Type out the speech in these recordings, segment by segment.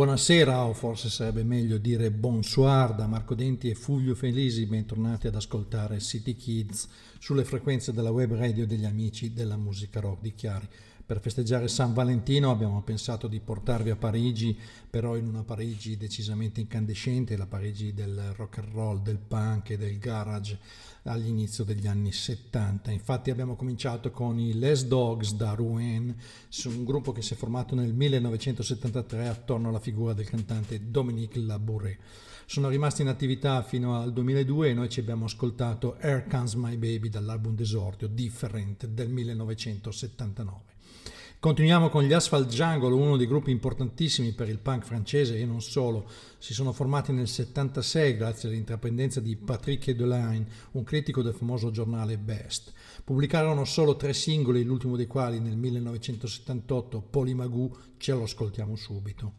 Buonasera, o forse sarebbe meglio dire bonsoir da Marco Denti e Fulvio Felisi, bentornati ad ascoltare City Kids sulle frequenze della web radio degli amici della musica rock di Chiari. Per festeggiare San Valentino abbiamo pensato di portarvi a Parigi, però in una Parigi decisamente incandescente, la Parigi del rock and roll, del punk e del garage all'inizio degli anni 70. Infatti abbiamo cominciato con i Les Dogs da Rouen, un gruppo che si è formato nel 1973 attorno alla figura del cantante Dominique Labouré. Sono rimasti in attività fino al 2002 e noi ci abbiamo ascoltato Air Comes My Baby dall'album d'esordio Different del 1979. Continuiamo con gli Asphalt Jungle, uno dei gruppi importantissimi per il punk francese e non solo. Si sono formati nel 76 grazie all'intraprendenza di Patrick Delaine, un critico del famoso giornale Best. Pubblicarono solo tre singoli, l'ultimo dei quali nel 1978, Polymagoo, ce lo ascoltiamo subito.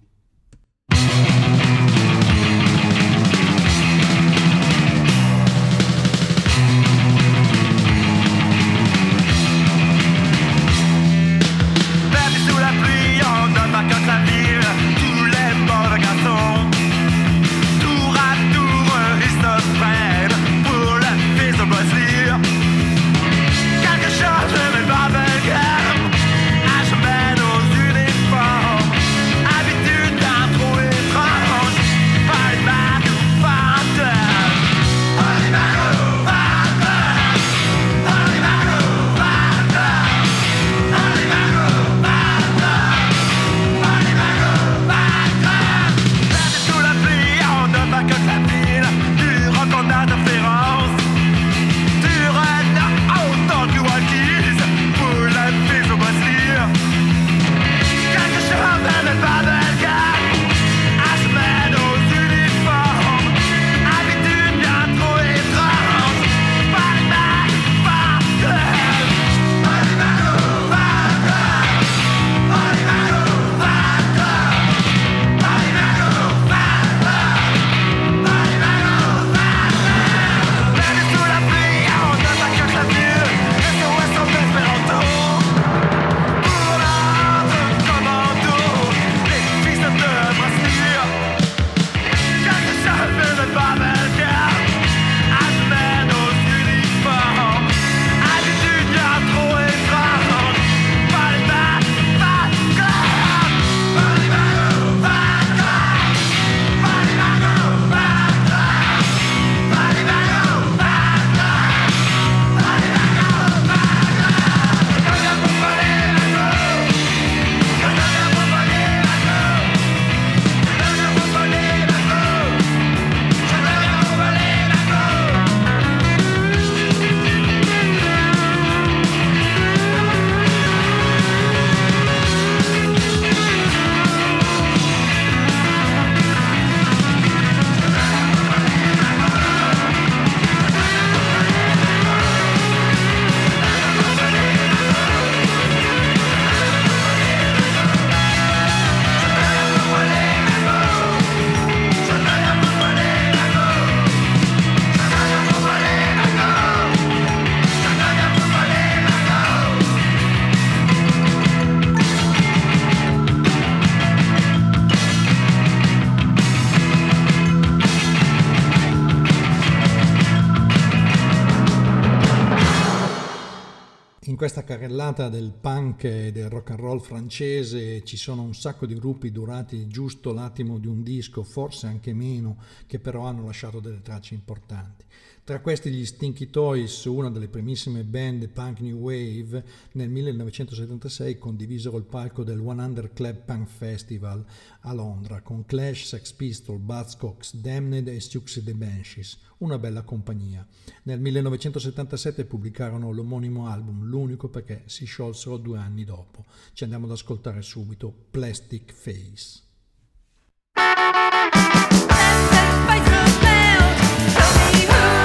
Questa carrellata del punk e del rock and roll francese ci sono un sacco di gruppi durati giusto l'attimo di un disco, forse anche meno, che però hanno lasciato delle tracce importanti. Tra questi gli Stinky Toys, una delle primissime band punk new wave, nel 1976 condivisero il palco del 100 Club Punk Festival a Londra con Clash, Sex Pistol, Buzzcocks, Damned e Siouxsie the Banshees, una bella compagnia. Nel 1977 pubblicarono l'omonimo album, l'unico perché si sciolsero due anni dopo. Ci andiamo ad ascoltare subito Plastic Face. vita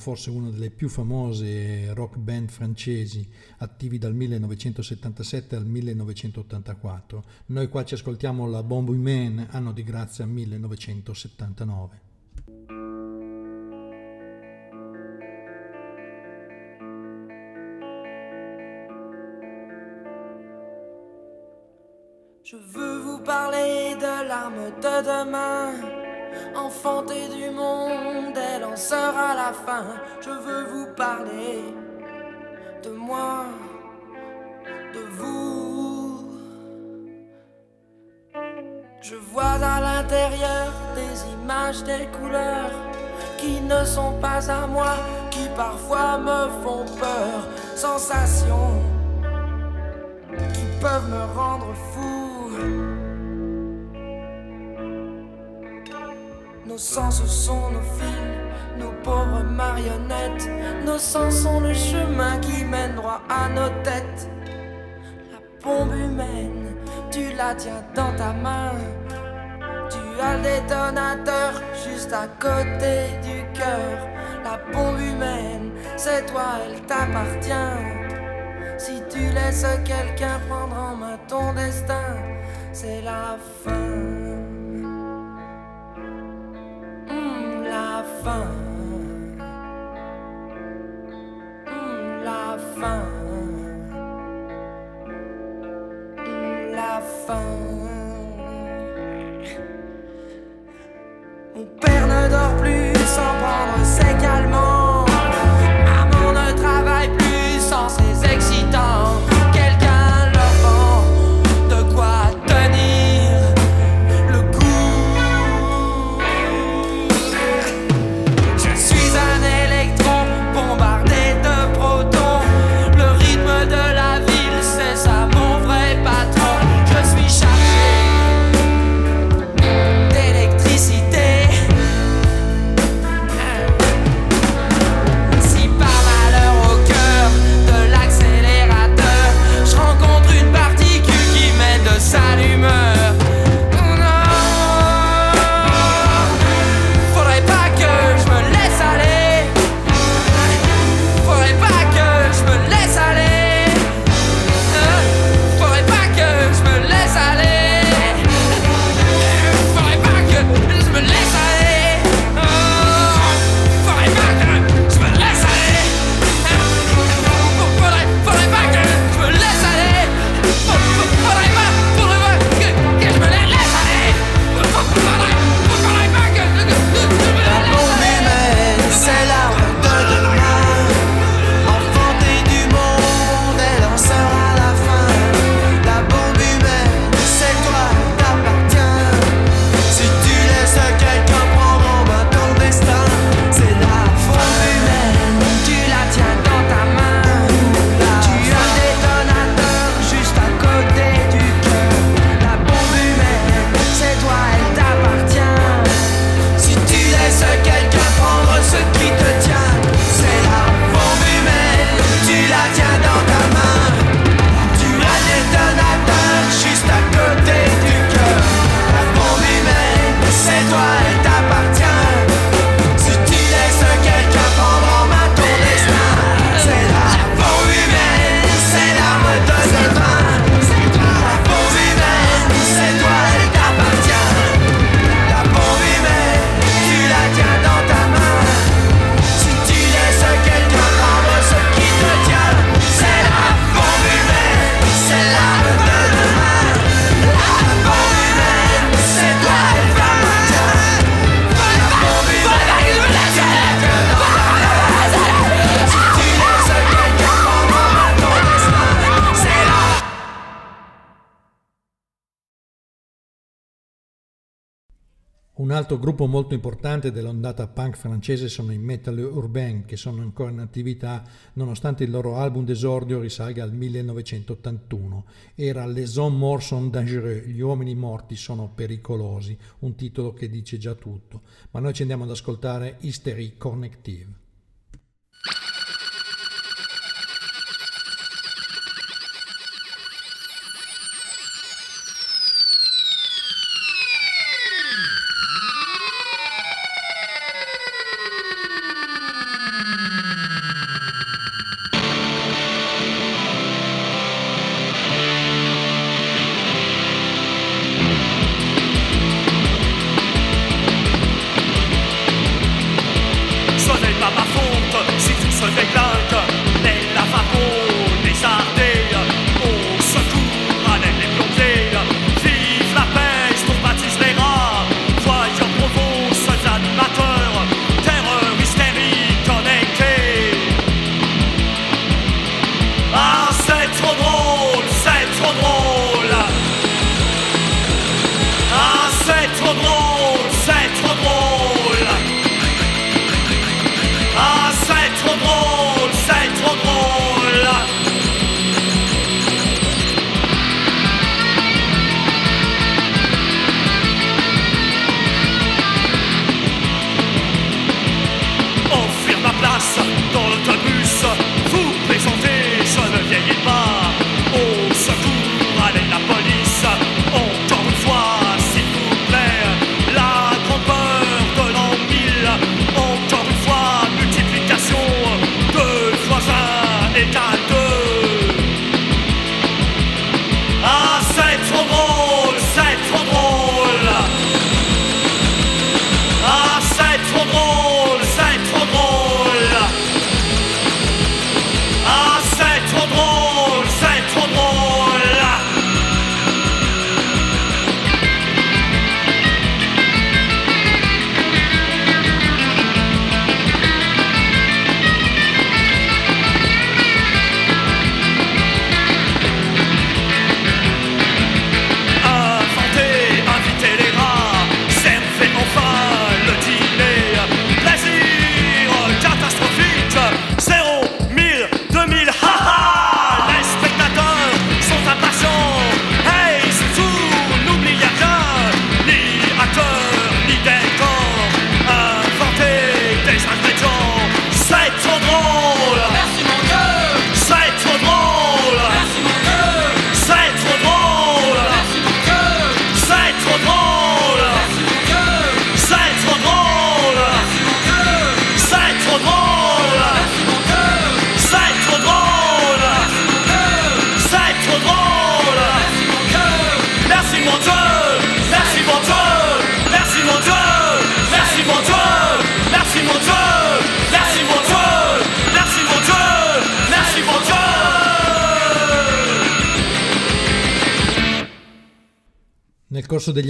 forse una delle più famose rock band francesi, attivi dal 1977 al 1984. Noi qua ci ascoltiamo la Bon Man, anno di grazia 1979. Je veux vous parler de l'arme de demain enfanté du monde, elle en sera la fin. Je veux vous parler de moi, de vous. Je vois à l'intérieur des images, des couleurs qui ne sont pas à moi, qui parfois me font peur, sensations qui peuvent me rendre fou. Sens sont nos fils, nos pauvres marionnettes. Nos sens sont le chemin qui mène droit à nos têtes. La bombe humaine, tu la tiens dans ta main. Tu as le détonateur juste à côté du cœur. La bombe humaine, c'est toi, elle t'appartient. Si tu laisses quelqu'un prendre en main ton destin, c'est la fin. 放。Un altro gruppo molto importante dell'ondata punk francese sono i Metal Urbain, che sono ancora in attività nonostante il loro album d'esordio risalga al 1981. Era Les Hommes Morts sont dangereux, gli uomini morti sono pericolosi, un titolo che dice già tutto. Ma noi ci andiamo ad ascoltare Hysterie Connective.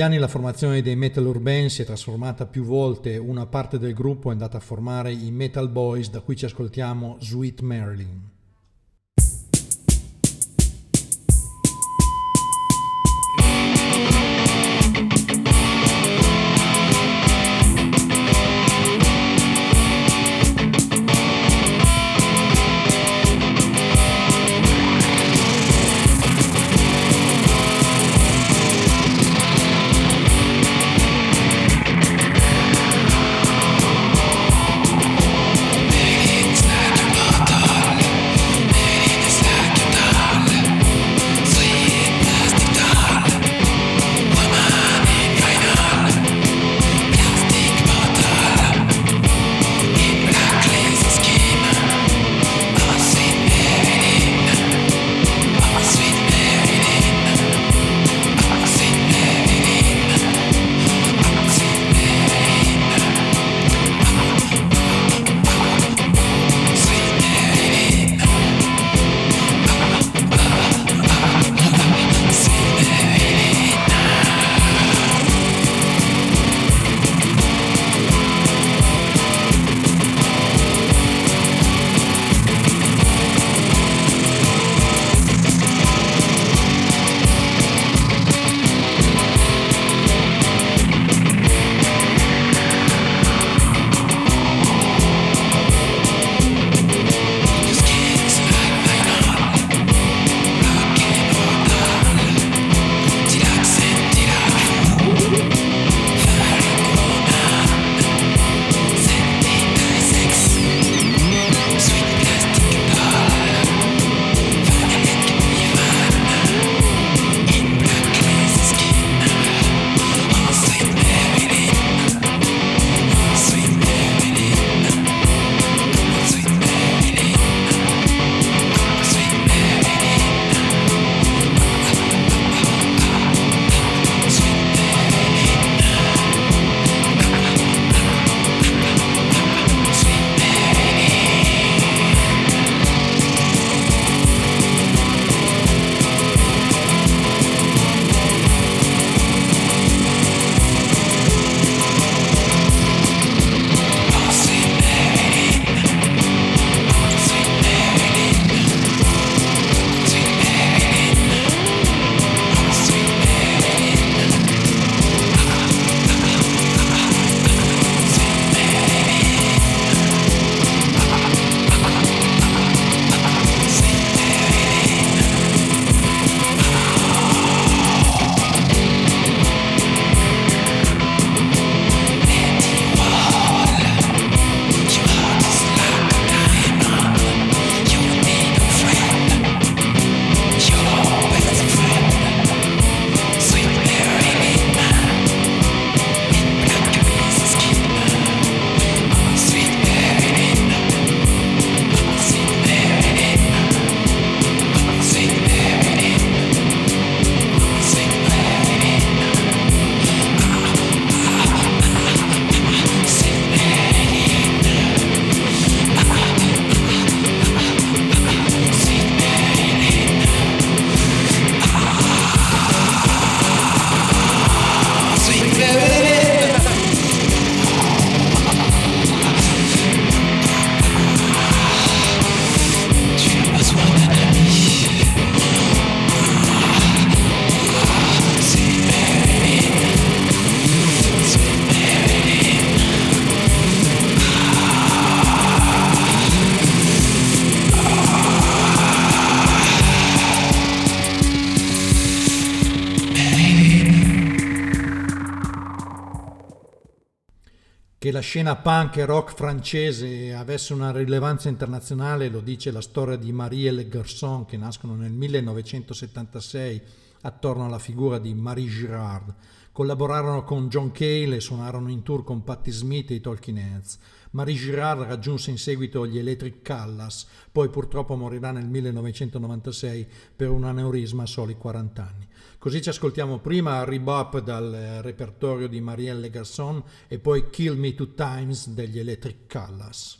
Degli anni la formazione dei Metal Urban si è trasformata più volte, una parte del gruppo è andata a formare i Metal Boys da cui ci ascoltiamo Sweet Marilyn. La scena punk e rock francese avesse una rilevanza internazionale lo dice la storia di Marie e Le Garçon che nascono nel 1976 attorno alla figura di Marie Girard. Collaborarono con John Cale e suonarono in tour con Patti Smith e i Talking Heads. Marie Girard raggiunse in seguito gli Electric Callas, poi purtroppo morirà nel 1996 per un aneurisma a soli 40 anni. Così ci ascoltiamo prima Rebop dal eh, repertorio di Marielle Garçon e poi Kill Me Two Times degli Electric Callas.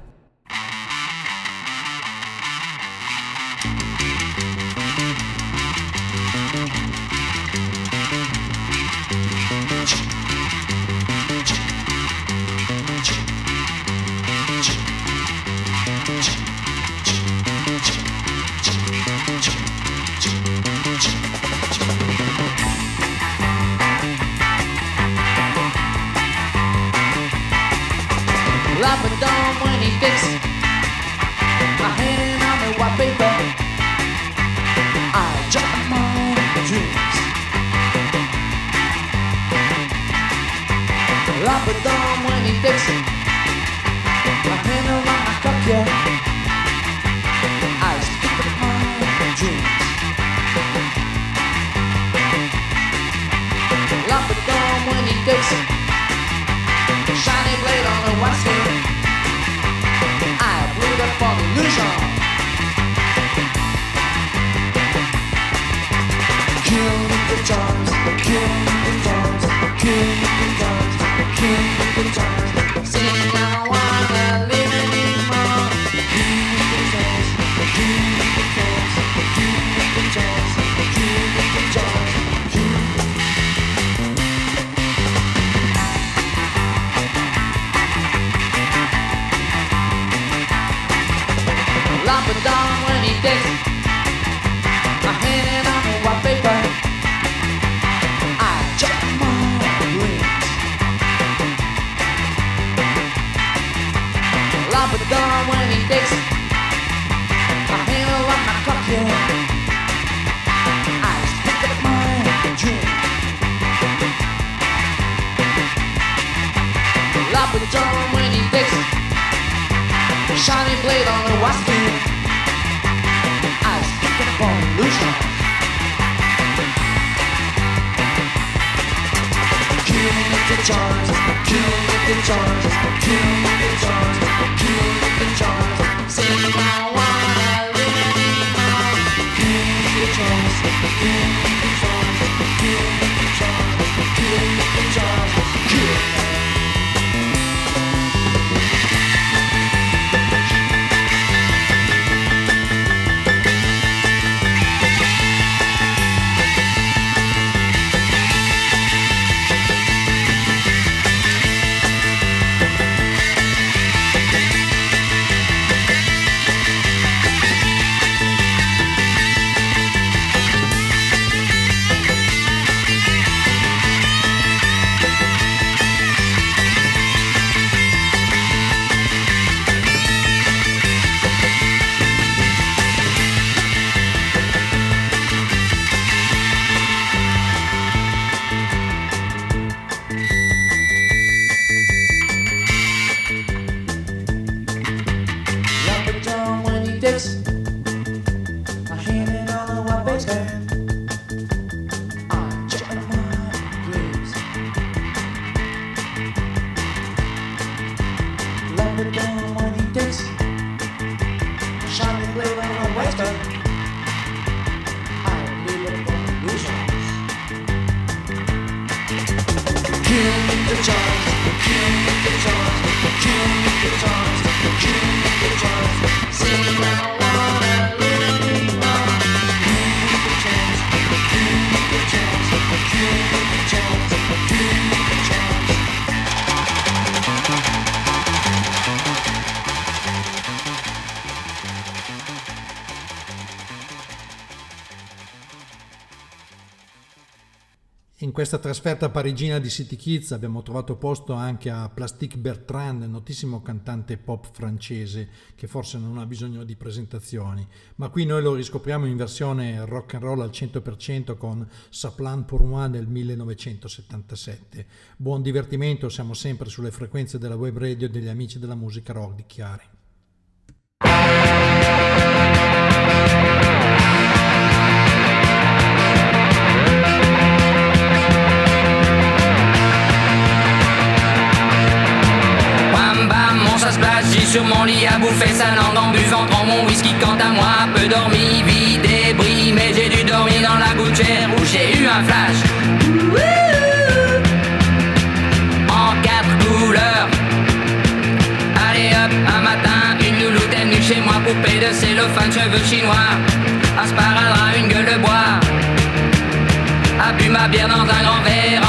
sticks. My hand on the white paper. I jot my dreams. Lop a down when he fixes. times, the king, the times, the king, the times, the king, the times. Música questa trasferta parigina di City Kids abbiamo trovato posto anche a Plastique Bertrand, notissimo cantante pop francese che forse non ha bisogno di presentazioni, ma qui noi lo riscopriamo in versione rock and roll al 100% con Saplan pour moi del 1977. Buon divertimento, siamo sempre sulle frequenze della web radio degli amici della musica rock di Chiari. À bouffer sa langue en buvant grand mon whisky. Quant à moi, peu dormi, vie débris, mais j'ai dû dormir. dormi dans la gouttière où j'ai eu un flash. En quatre couleurs. Allez hop, un matin, une louloute est venue chez moi, poupée de cellophane, cheveux chinois, un sparadrap, une gueule de bois. A bu ma bière dans un grand verre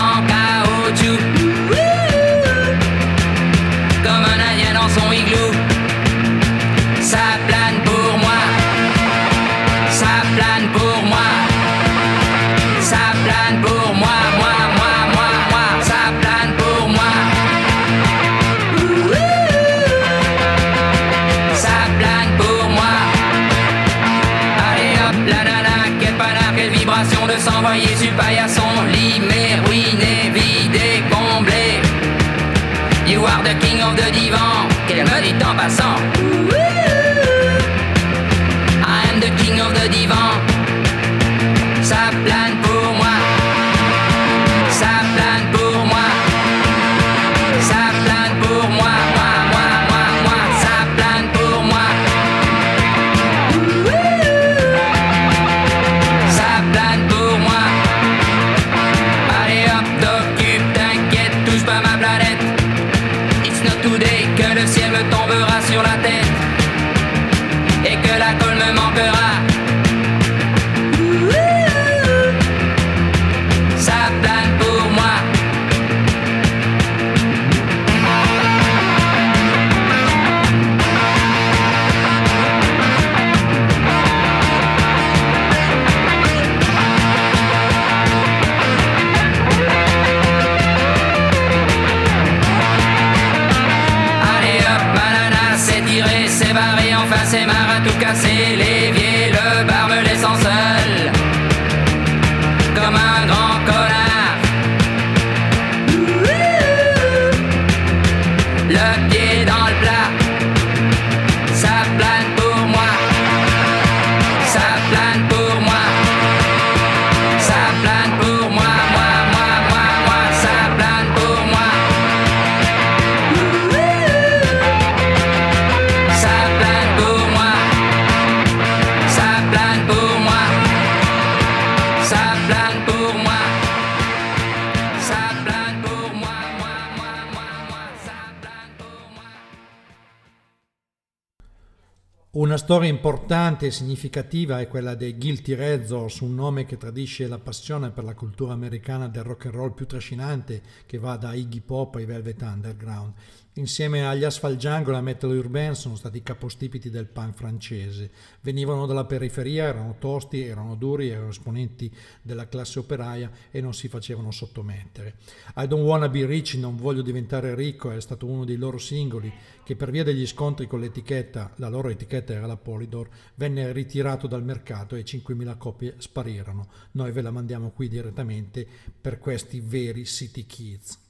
importante e significativa è quella dei Guilty Razors, un nome che tradisce la passione per la cultura americana del rock and roll più trascinante che va da Iggy Pop ai Velvet Underground. Insieme agli Asphalt Jungle e a Metal Urban sono stati capostipiti del punk francese. Venivano dalla periferia, erano tosti, erano duri, erano esponenti della classe operaia e non si facevano sottomettere. I Don't Wanna Be Rich, Non Voglio Diventare Ricco è stato uno dei loro singoli che per via degli scontri con l'etichetta, la loro etichetta era la Polydor, venne ritirato dal mercato e 5.000 copie sparirono. Noi ve la mandiamo qui direttamente per questi veri City Kids.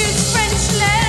French love.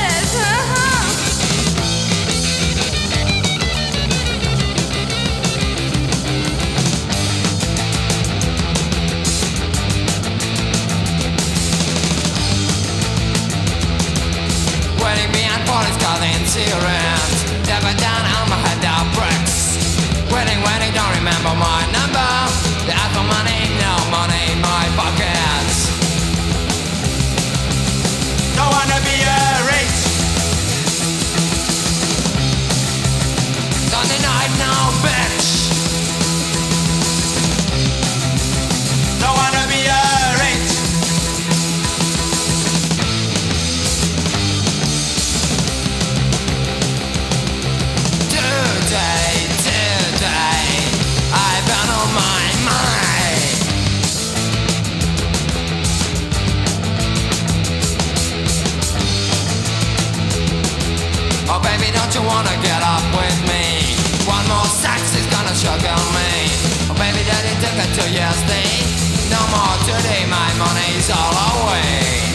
to your state. No more today, my money's all away.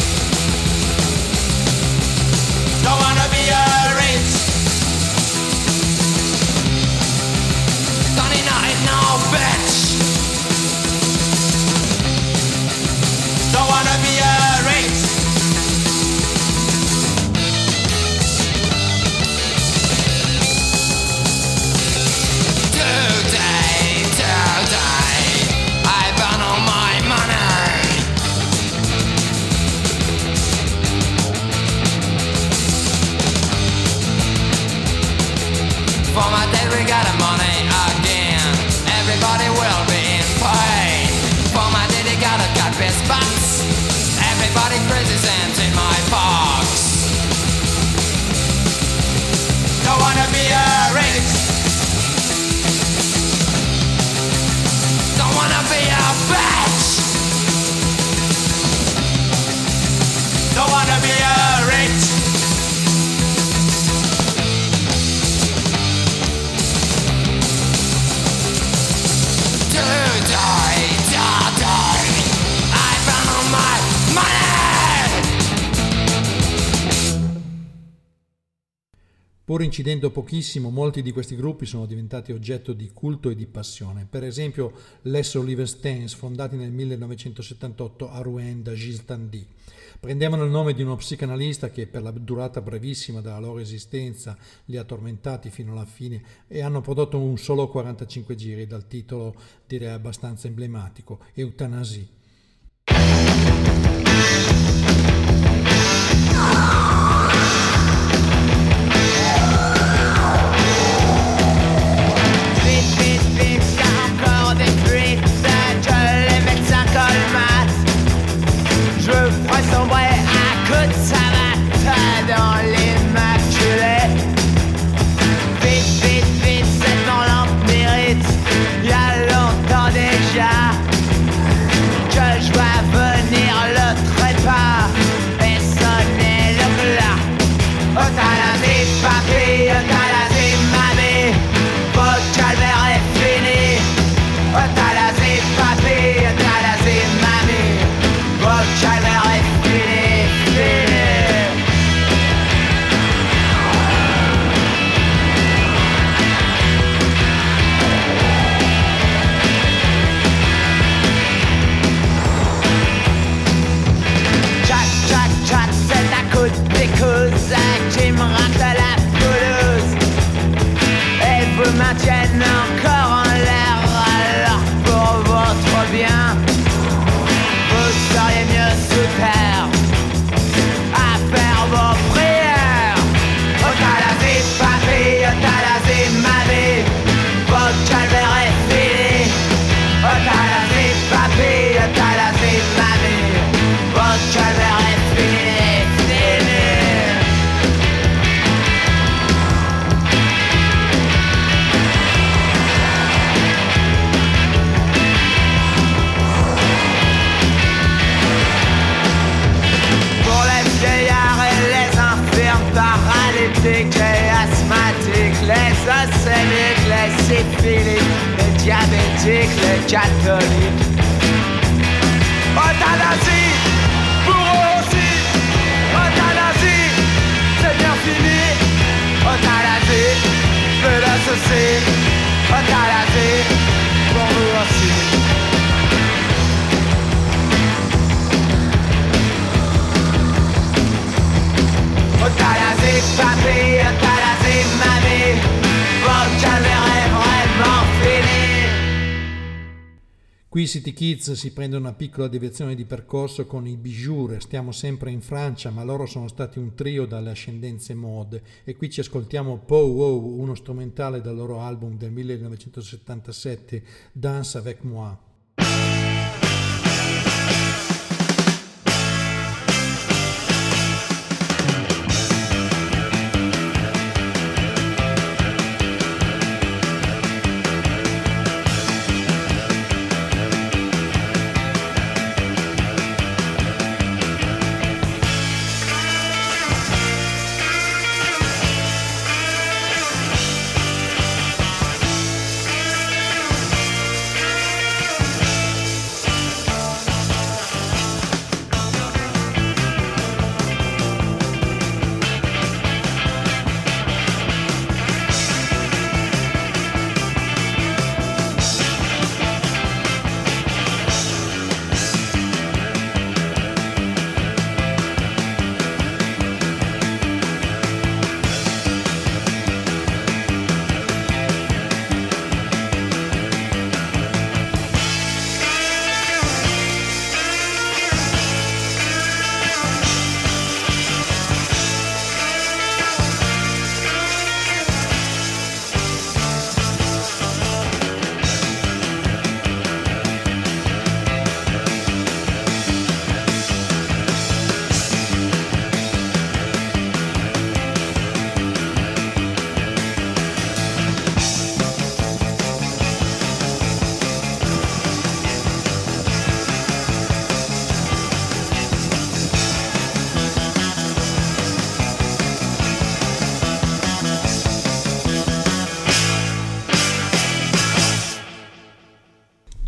We got the money again. Everybody will be in. For my got a box. Everybody in my box. Don't wanna be a rich. Don't wanna be a bitch. Don't wanna be a Pur incidendo pochissimo, molti di questi gruppi sono diventati oggetto di culto e di passione. Per esempio, Les Oliver Stance, fondati nel 1978 a Rouen da Gilles Tandy. Prendevano il nome di uno psicanalista che per la durata brevissima della loro esistenza li ha tormentati fino alla fine e hanno prodotto un solo 45 giri dal titolo direi abbastanza emblematico, Eutanasie. Kids si prendono una piccola deviazione di percorso con i Bijou, stiamo sempre in Francia, ma loro sono stati un trio dalle ascendenze mod e qui ci ascoltiamo Pow Wow, uno strumentale dal loro album del 1977, Dance avec moi.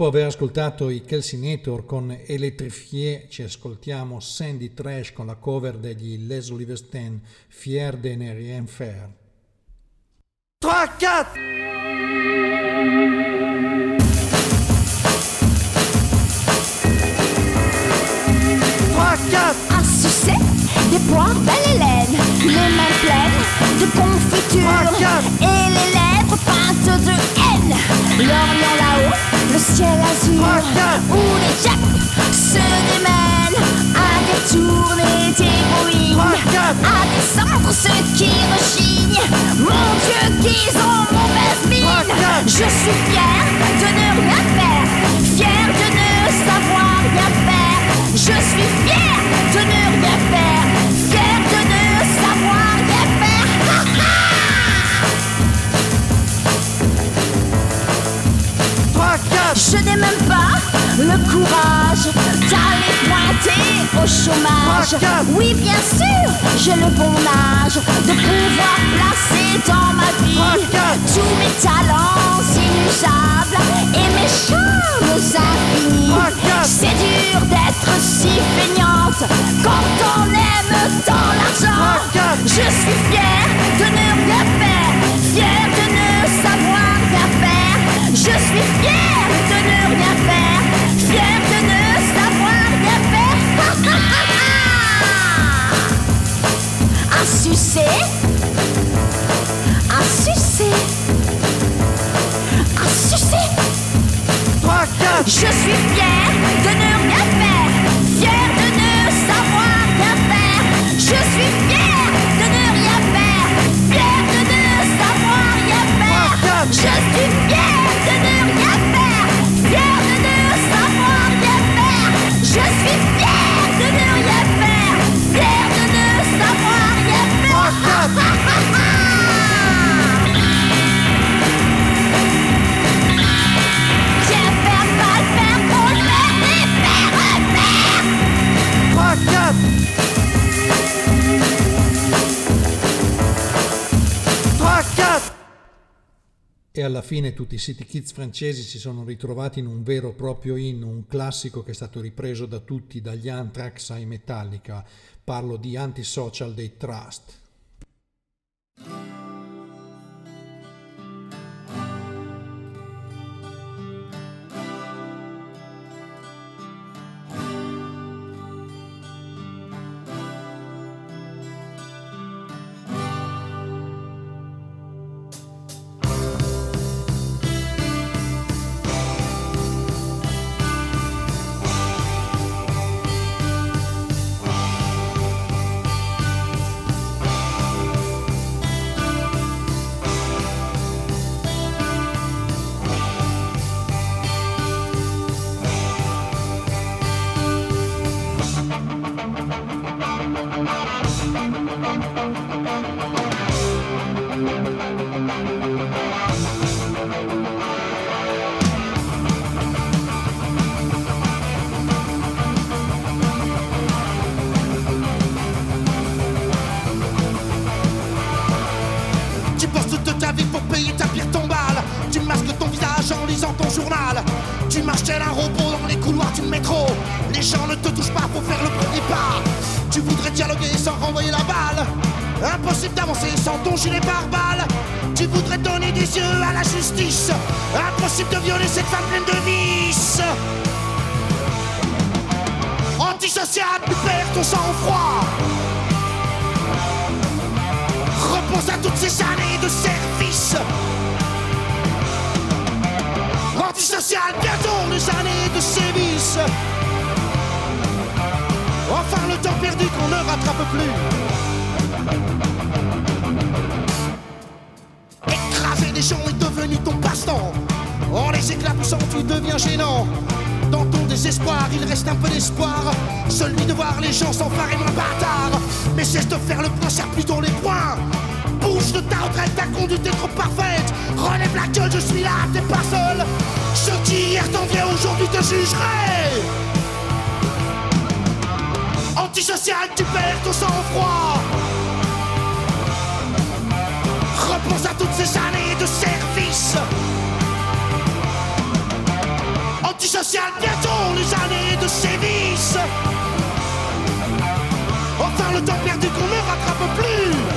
Dopo aver ascoltato i Kelsinetor con Electrifié, ci ascoltiamo Sandy Trash con la cover degli Les Olivesten, Fier de ne rien faire. 3, 4 3, 4 Un succès, des poires belle Hélène, les mains pleines de confiture. Et les lèvres peintes de haine. L'Orient là-haut, le ciel azur, où les jacks se démènent à détourner d'héroïne, à descendre ceux qui rechignent. Mon Dieu, qu'ils ont mauvaise mine. Je suis fier de ne rien faire, fier de ne savoir rien faire. Je suis fier de ne rien faire, Je n'ai même pas le courage d'aller pointer au chômage. Oui, bien sûr, j'ai le bon âge de pouvoir placer dans ma vie tous mes talents inusables et mes charmes infinis. C'est dur d'être si feignante quand on aime tant l'argent. Je suis fier de ne rien faire, fier de ne savoir rien faire. Je suis sucer, à sucer, à sucer. Je suis fière de ne rien faire. Alla fine tutti i City Kids francesi si sono ritrovati in un vero e proprio inno, un classico che è stato ripreso da tutti, dagli Anthrax ai Metallica. Parlo di Antisocial dei Trust. Tu voudrais donner des yeux à la justice. Impossible de violer cette femme pleine de vices. Antisocial, tu perds ton sang-froid. Repense à toutes ces années de service. Antisocial, bientôt les années de sévices. Enfin le temps perdu qu'on ne rattrape plus. Gens est devenu ton passe-temps. En les éclaboussant, tu deviens gênant. Dans ton désespoir, il reste un peu d'espoir. Celui de voir les gens s'emparer moins bâtard. Mais cesse de faire le point, serre plutôt les poings. Bouge de ta retraite, ta conduite est trop parfaite. Relève la gueule, je suis là, t'es pas seul. Ceux qui hier t'enviaient aujourd'hui te jugeraient. Antisocial, tu perds ton sang-froid. Repense à toutes ces années de service. Antisocial, bientôt les années de sévices. Enfin le temps perdu qu'on ne rattrape plus.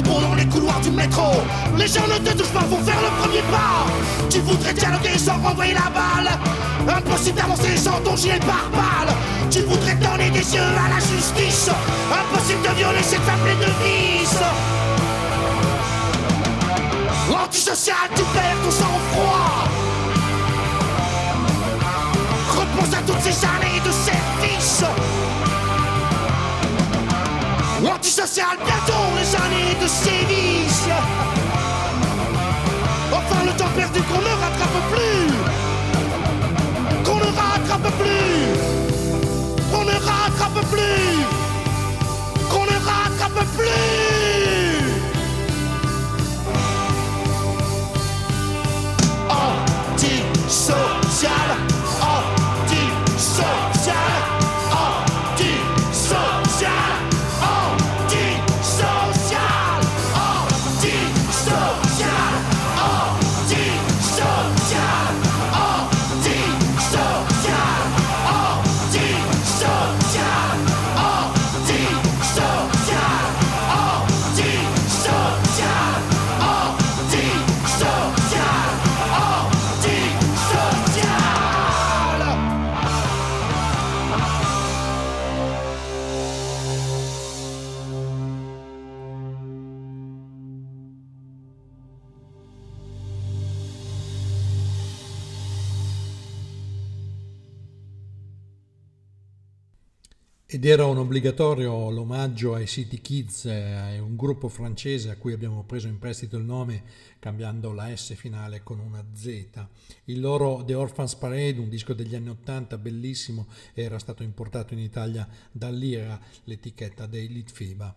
Dans les couloirs du métro. Les gens ne te touchent pas pour faire le premier pas. Tu voudrais dialoguer sans renvoyer la balle. Impossible d'avancer sans ton gilet pare-balles. Tu voudrais donner des yeux à la justice. Impossible de violer cette femme pleine de vices. Antisocial, tu perds ton sang-froid. Repense à toutes ces années de service. Antisocial, bientôt les années de sévice. Enfin le temps perdu qu'on ne rattrape plus. Qu'on ne rattrape plus. Qu'on ne rattrape plus. Qu'on ne rattrape plus. Antisocial, antisocial, Ed era un obbligatorio l'omaggio ai City Kids, eh, un gruppo francese a cui abbiamo preso in prestito il nome cambiando la S finale con una Z. Il loro The Orphans Parade, un disco degli anni Ottanta bellissimo, era stato importato in Italia dall'IRA, l'etichetta dei Litfiba.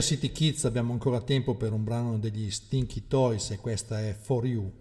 City Kids abbiamo ancora tempo per un brano degli Stinky Toys e questa è For You.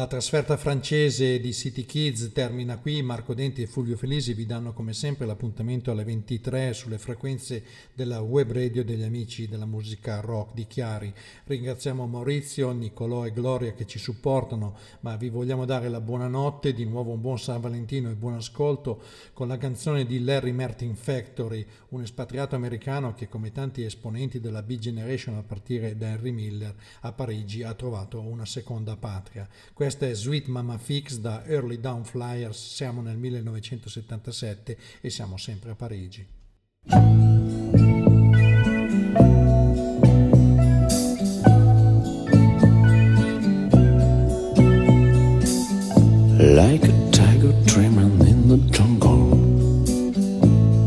La trasferta francese di City Kids termina qui, Marco Denti e Fulvio Felisi vi danno come sempre l'appuntamento alle 23 sulle frequenze della web radio degli amici della musica rock di Chiari. Ringraziamo Maurizio, Nicolò e Gloria che ci supportano, ma vi vogliamo dare la buonanotte, di nuovo un buon San Valentino e buon ascolto con la canzone di Larry Martin Factory, un espatriato americano che come tanti esponenti della Big Generation a partire da Henry Miller a Parigi ha trovato una seconda patria. Questa è Sweet Mama Fix da Early Down Flyers, siamo nel 1977 e siamo sempre a Parigi. like a tiger dreaming in the jungle.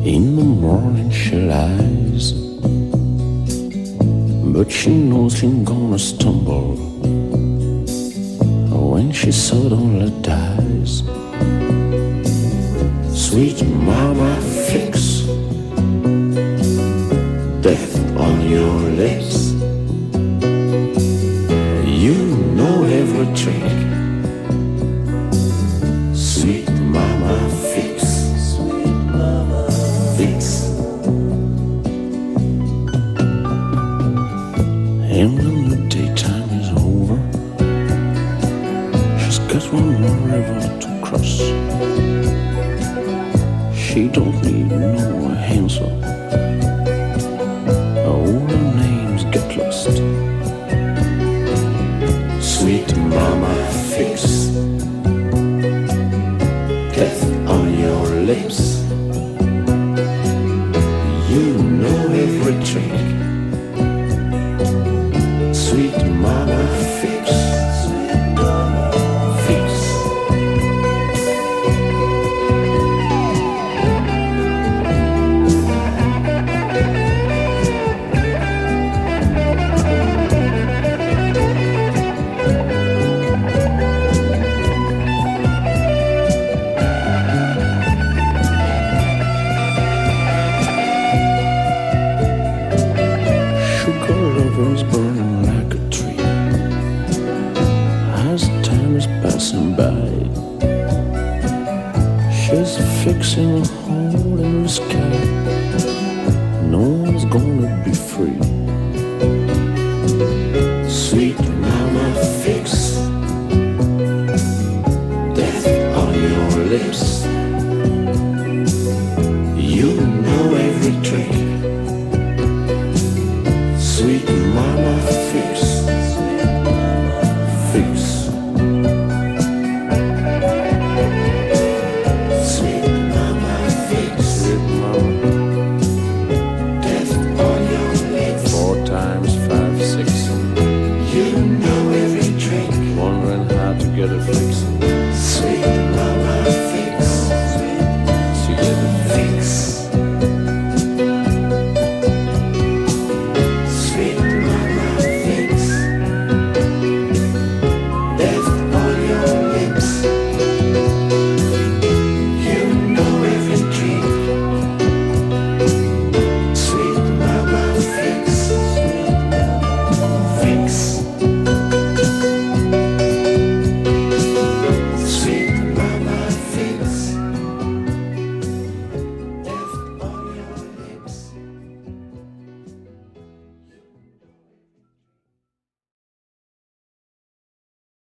In the morning she lies, but she knows she's gonna stumble she suddenly dies. Sweet mama fix, death on your lips. You know every trick.